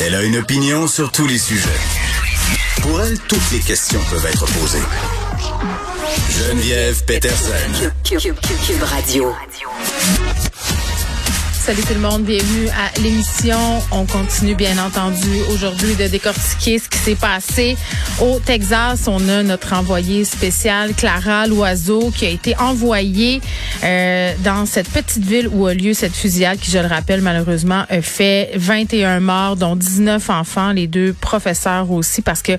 Elle a une opinion sur tous les sujets. Pour elle, toutes les questions peuvent être posées. Geneviève Peterson. Radio. Salut tout le monde, bienvenue à l'émission. On continue bien entendu aujourd'hui de décortiquer ce qui s'est passé au Texas. On a notre envoyée spéciale Clara Loiseau qui a été envoyée euh, dans cette petite ville où a lieu cette fusillade qui, je le rappelle, malheureusement a fait 21 morts, dont 19 enfants, les deux professeurs aussi, parce que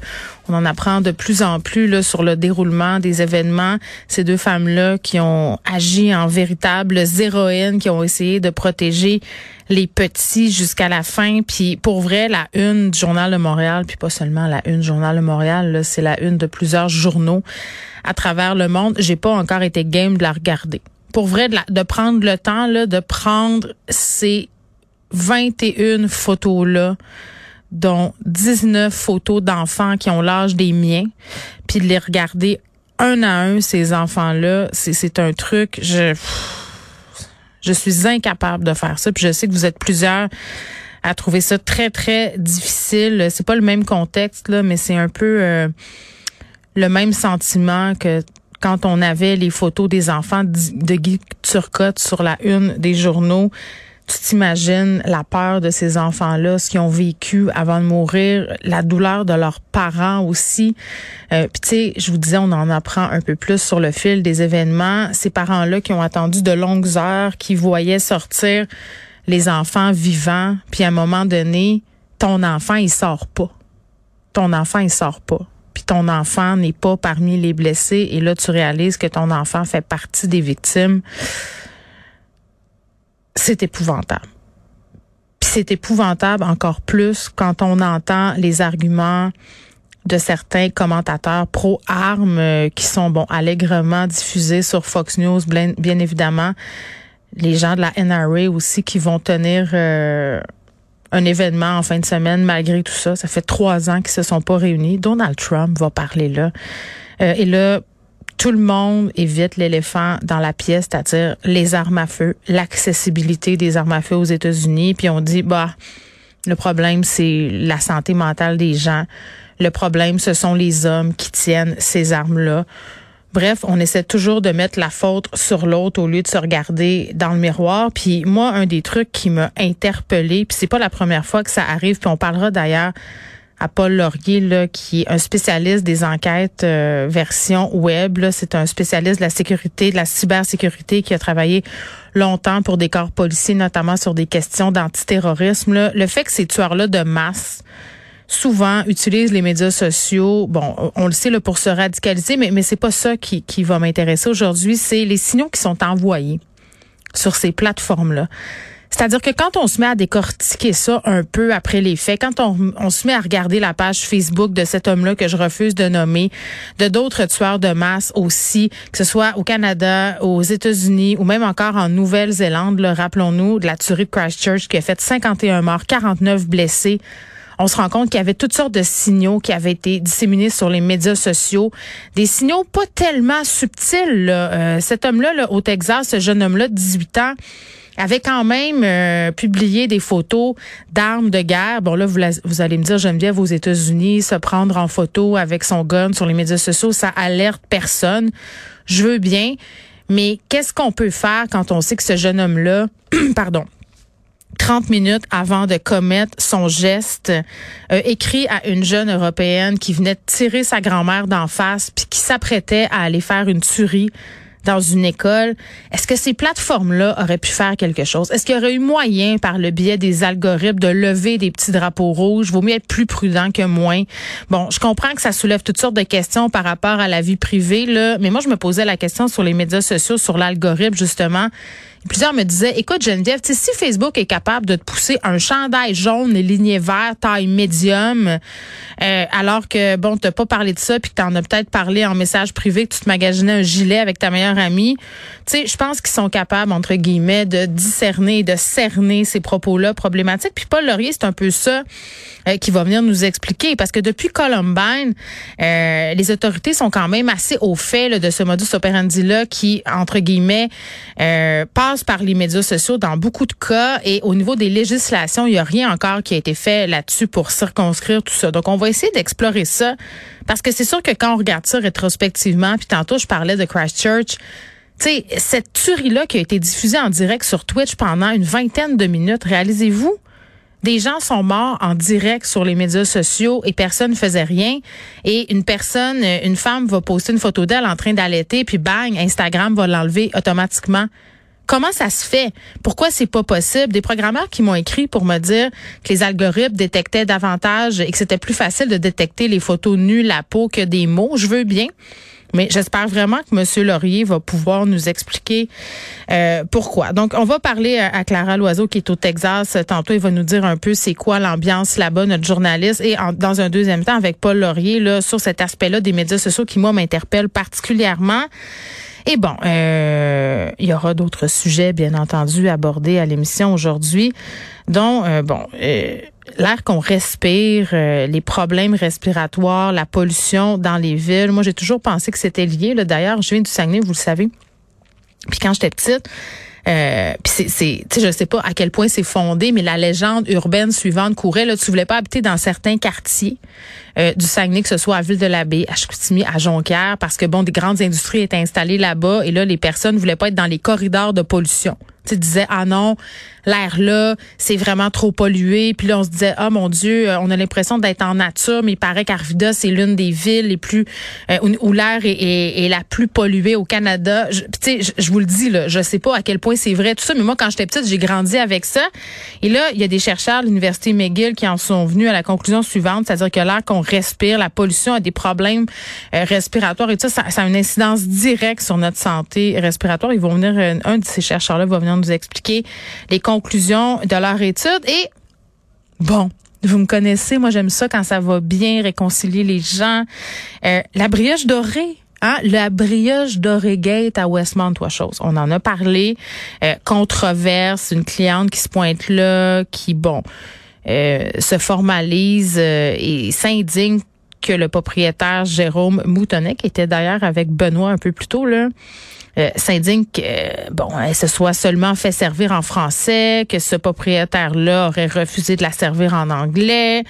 on en apprend de plus en plus là, sur le déroulement des événements. Ces deux femmes-là qui ont agi en véritables héroïnes, qui ont essayé de protéger les petits jusqu'à la fin. Puis pour vrai, la une du Journal de Montréal, puis pas seulement la une du Journal de Montréal, c'est la une de plusieurs journaux à travers le monde. J'ai pas encore été game de la regarder. Pour vrai, de, prendre le temps là, de prendre ces 21 photos-là dont 19 photos d'enfants qui ont l'âge des miens, puis de les regarder un à un, ces enfants-là, c'est un truc, je, je suis incapable de faire ça, puis je sais que vous êtes plusieurs à trouver ça très, très difficile. C'est pas le même contexte, là, mais c'est un peu euh, le même sentiment que quand on avait les photos des enfants de Guy Turcotte sur la une des journaux tu t'imagines la peur de ces enfants-là, ce qu'ils ont vécu avant de mourir, la douleur de leurs parents aussi. Euh, Puis tu sais, je vous disais, on en apprend un peu plus sur le fil des événements. Ces parents-là qui ont attendu de longues heures, qui voyaient sortir les enfants vivants, puis à un moment donné, ton enfant, il sort pas. Ton enfant, il sort pas. Puis ton enfant n'est pas parmi les blessés. Et là, tu réalises que ton enfant fait partie des victimes c'est épouvantable. C'est épouvantable encore plus quand on entend les arguments de certains commentateurs pro-armes euh, qui sont bon allègrement diffusés sur Fox News, bien, bien évidemment. Les gens de la NRA aussi qui vont tenir euh, un événement en fin de semaine malgré tout ça. Ça fait trois ans qu'ils se sont pas réunis. Donald Trump va parler là. Euh, et là, tout le monde évite l'éléphant dans la pièce, c'est-à-dire les armes à feu, l'accessibilité des armes à feu aux États-Unis. Puis on dit, bah, le problème, c'est la santé mentale des gens. Le problème, ce sont les hommes qui tiennent ces armes-là. Bref, on essaie toujours de mettre la faute sur l'autre au lieu de se regarder dans le miroir. Puis moi, un des trucs qui m'a interpellée, puis c'est pas la première fois que ça arrive, puis on parlera d'ailleurs à Paul Laurier, là, qui est un spécialiste des enquêtes euh, version web. C'est un spécialiste de la sécurité, de la cybersécurité, qui a travaillé longtemps pour des corps policiers, notamment sur des questions d'antiterrorisme. Le fait que ces tueurs-là de masse souvent utilisent les médias sociaux. Bon, on le sait là, pour se radicaliser, mais, mais c'est pas ça qui, qui va m'intéresser aujourd'hui. C'est les signaux qui sont envoyés sur ces plateformes-là. C'est-à-dire que quand on se met à décortiquer ça un peu après les faits, quand on, se met à regarder la page Facebook de cet homme-là que je refuse de nommer, de d'autres tueurs de masse aussi, que ce soit au Canada, aux États-Unis ou même encore en Nouvelle-Zélande, rappelons-nous de la tuerie de Christchurch qui a fait 51 morts, 49 blessés. On se rend compte qu'il y avait toutes sortes de signaux qui avaient été disséminés sur les médias sociaux, des signaux pas tellement subtils. là. Euh, cet homme-là, là, au Texas, ce jeune homme-là de 18 ans, avait quand même euh, publié des photos d'armes de guerre. Bon là, vous, allez me dire, Geneviève, aux États-Unis, se prendre en photo avec son gun sur les médias sociaux, ça alerte personne. Je veux bien, mais qu'est-ce qu'on peut faire quand on sait que ce jeune homme-là, pardon, 30 minutes avant de commettre son geste, euh, écrit à une jeune européenne qui venait de tirer sa grand-mère d'en face puis qui s'apprêtait à aller faire une tuerie dans une école, est-ce que ces plateformes-là auraient pu faire quelque chose? Est-ce qu'il y aurait eu moyen, par le biais des algorithmes, de lever des petits drapeaux rouges? Vaut mieux être plus prudent que moins. Bon, je comprends que ça soulève toutes sortes de questions par rapport à la vie privée, là, mais moi, je me posais la question sur les médias sociaux, sur l'algorithme, justement. Plusieurs me disaient, écoute Geneviève, si Facebook est capable de te pousser un chandail jaune et ligné vert, taille médium, euh, alors que, bon, t'as pas parlé de ça, puis que t'en as peut-être parlé en message privé, que tu te magasinais un gilet avec ta meilleure amie, tu sais, je pense qu'ils sont capables, entre guillemets, de discerner, de cerner ces propos-là problématiques. Puis Paul Laurier, c'est un peu ça euh, qui va venir nous expliquer, parce que depuis Columbine, euh, les autorités sont quand même assez au fait là, de ce modus operandi-là qui, entre guillemets, euh, par les médias sociaux dans beaucoup de cas et au niveau des législations, il n'y a rien encore qui a été fait là-dessus pour circonscrire tout ça. Donc, on va essayer d'explorer ça parce que c'est sûr que quand on regarde ça rétrospectivement, puis tantôt je parlais de Christchurch, tu sais, cette tuerie-là qui a été diffusée en direct sur Twitch pendant une vingtaine de minutes, réalisez-vous? Des gens sont morts en direct sur les médias sociaux et personne ne faisait rien. Et une personne, une femme va poster une photo d'elle en train d'allaiter, puis bang, Instagram va l'enlever automatiquement. Comment ça se fait? Pourquoi c'est pas possible? Des programmeurs qui m'ont écrit pour me dire que les algorithmes détectaient davantage et que c'était plus facile de détecter les photos nues, la peau que des mots. Je veux bien. Mais j'espère vraiment que M. Laurier va pouvoir nous expliquer euh, pourquoi. Donc, on va parler à Clara Loiseau qui est au Texas. Tantôt, il va nous dire un peu c'est quoi l'ambiance là-bas, notre journaliste. Et dans un deuxième temps, avec Paul Laurier, là, sur cet aspect-là des médias sociaux qui, moi, m'interpelle particulièrement. Et bon, euh, il y aura d'autres sujets, bien entendu, abordés à l'émission aujourd'hui, dont, euh, bon, euh, l'air qu'on respire, les problèmes respiratoires, la pollution dans les villes. Moi, j'ai toujours pensé que c'était lié. D'ailleurs, je viens du Saguenay, vous le savez. Puis quand j'étais petite, euh, puis c'est, sais, je sais pas à quel point c'est fondé, mais la légende urbaine suivante courait. Là, tu voulais pas habiter dans certains quartiers euh, du Saguenay, que ce soit à Ville-de-la-Baie, à Chicoutimi, à Jonquière, parce que bon, des grandes industries étaient installées là-bas, et là, les personnes voulaient pas être dans les corridors de pollution. Tu disais ah non, l'air là, c'est vraiment trop pollué. Puis là, on se disait ah mon Dieu, euh, on a l'impression d'être en nature, mais il paraît qu'Arvida c'est l'une des villes les plus euh, où, l'air est, la plus polluée au Canada. Tu sais, je, vous le dis là, je sais pas à quel point c'est vrai tout ça, mais moi quand j'étais petite, j'ai grandi avec ça. Et là, il y a des chercheurs de l'université McGill qui en sont venus à la conclusion suivante, c'est-à-dire que l'air qu'on respire, la pollution a des problèmes euh, respiratoires et tout ça, ça, a une incidence directe sur notre santé respiratoire. Ils vont venir, un de ces chercheurs-là va venir nous expliquer les conclusions de leur étude. Et bon, vous me connaissez, moi j'aime ça quand ça va bien réconcilier les gens. Euh, la brioche dorée. Hein, la brioche dorée gate à Westmount, trois choses. On en a parlé. Euh, controverse, une cliente qui se pointe là, qui, bon, euh, se formalise et s'indigne que le propriétaire Jérôme Moutonnet, qui était d'ailleurs avec Benoît un peu plus tôt, là, euh, s'indigne que euh, bon, elle se soit seulement fait servir en français, que ce propriétaire-là aurait refusé de la servir en anglais.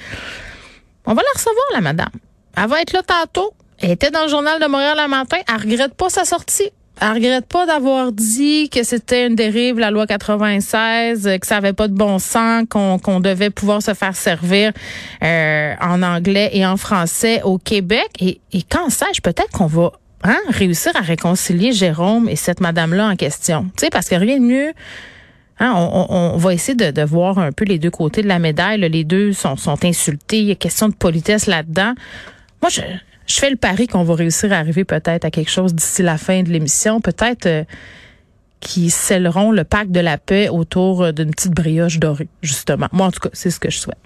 On va la recevoir, la madame. Elle va être là tantôt. Elle était dans le journal de Montréal le matin. Elle regrette pas sa sortie. Elle regrette pas d'avoir dit que c'était une dérive, la loi 96, que ça avait pas de bon sens, qu'on devait pouvoir se faire servir euh, en anglais et en français au Québec. Et, et quand sais-je, peut-être qu'on va hein, réussir à réconcilier Jérôme et cette madame-là en question. Tu sais, parce que rien de mieux. Hein, on, va essayer de, voir un peu les deux côtés de la médaille. Les deux sont, sont insultés. Il y a question de politesse là-dedans. Moi, je, fais le pari qu'on va réussir à arriver peut-être à quelque chose d'ici la fin de l'émission. Peut-être euh, qui scelleront le pacte de la paix autour d'une petite brioche dorée, justement. Moi, en tout cas, c'est ce que je souhaite.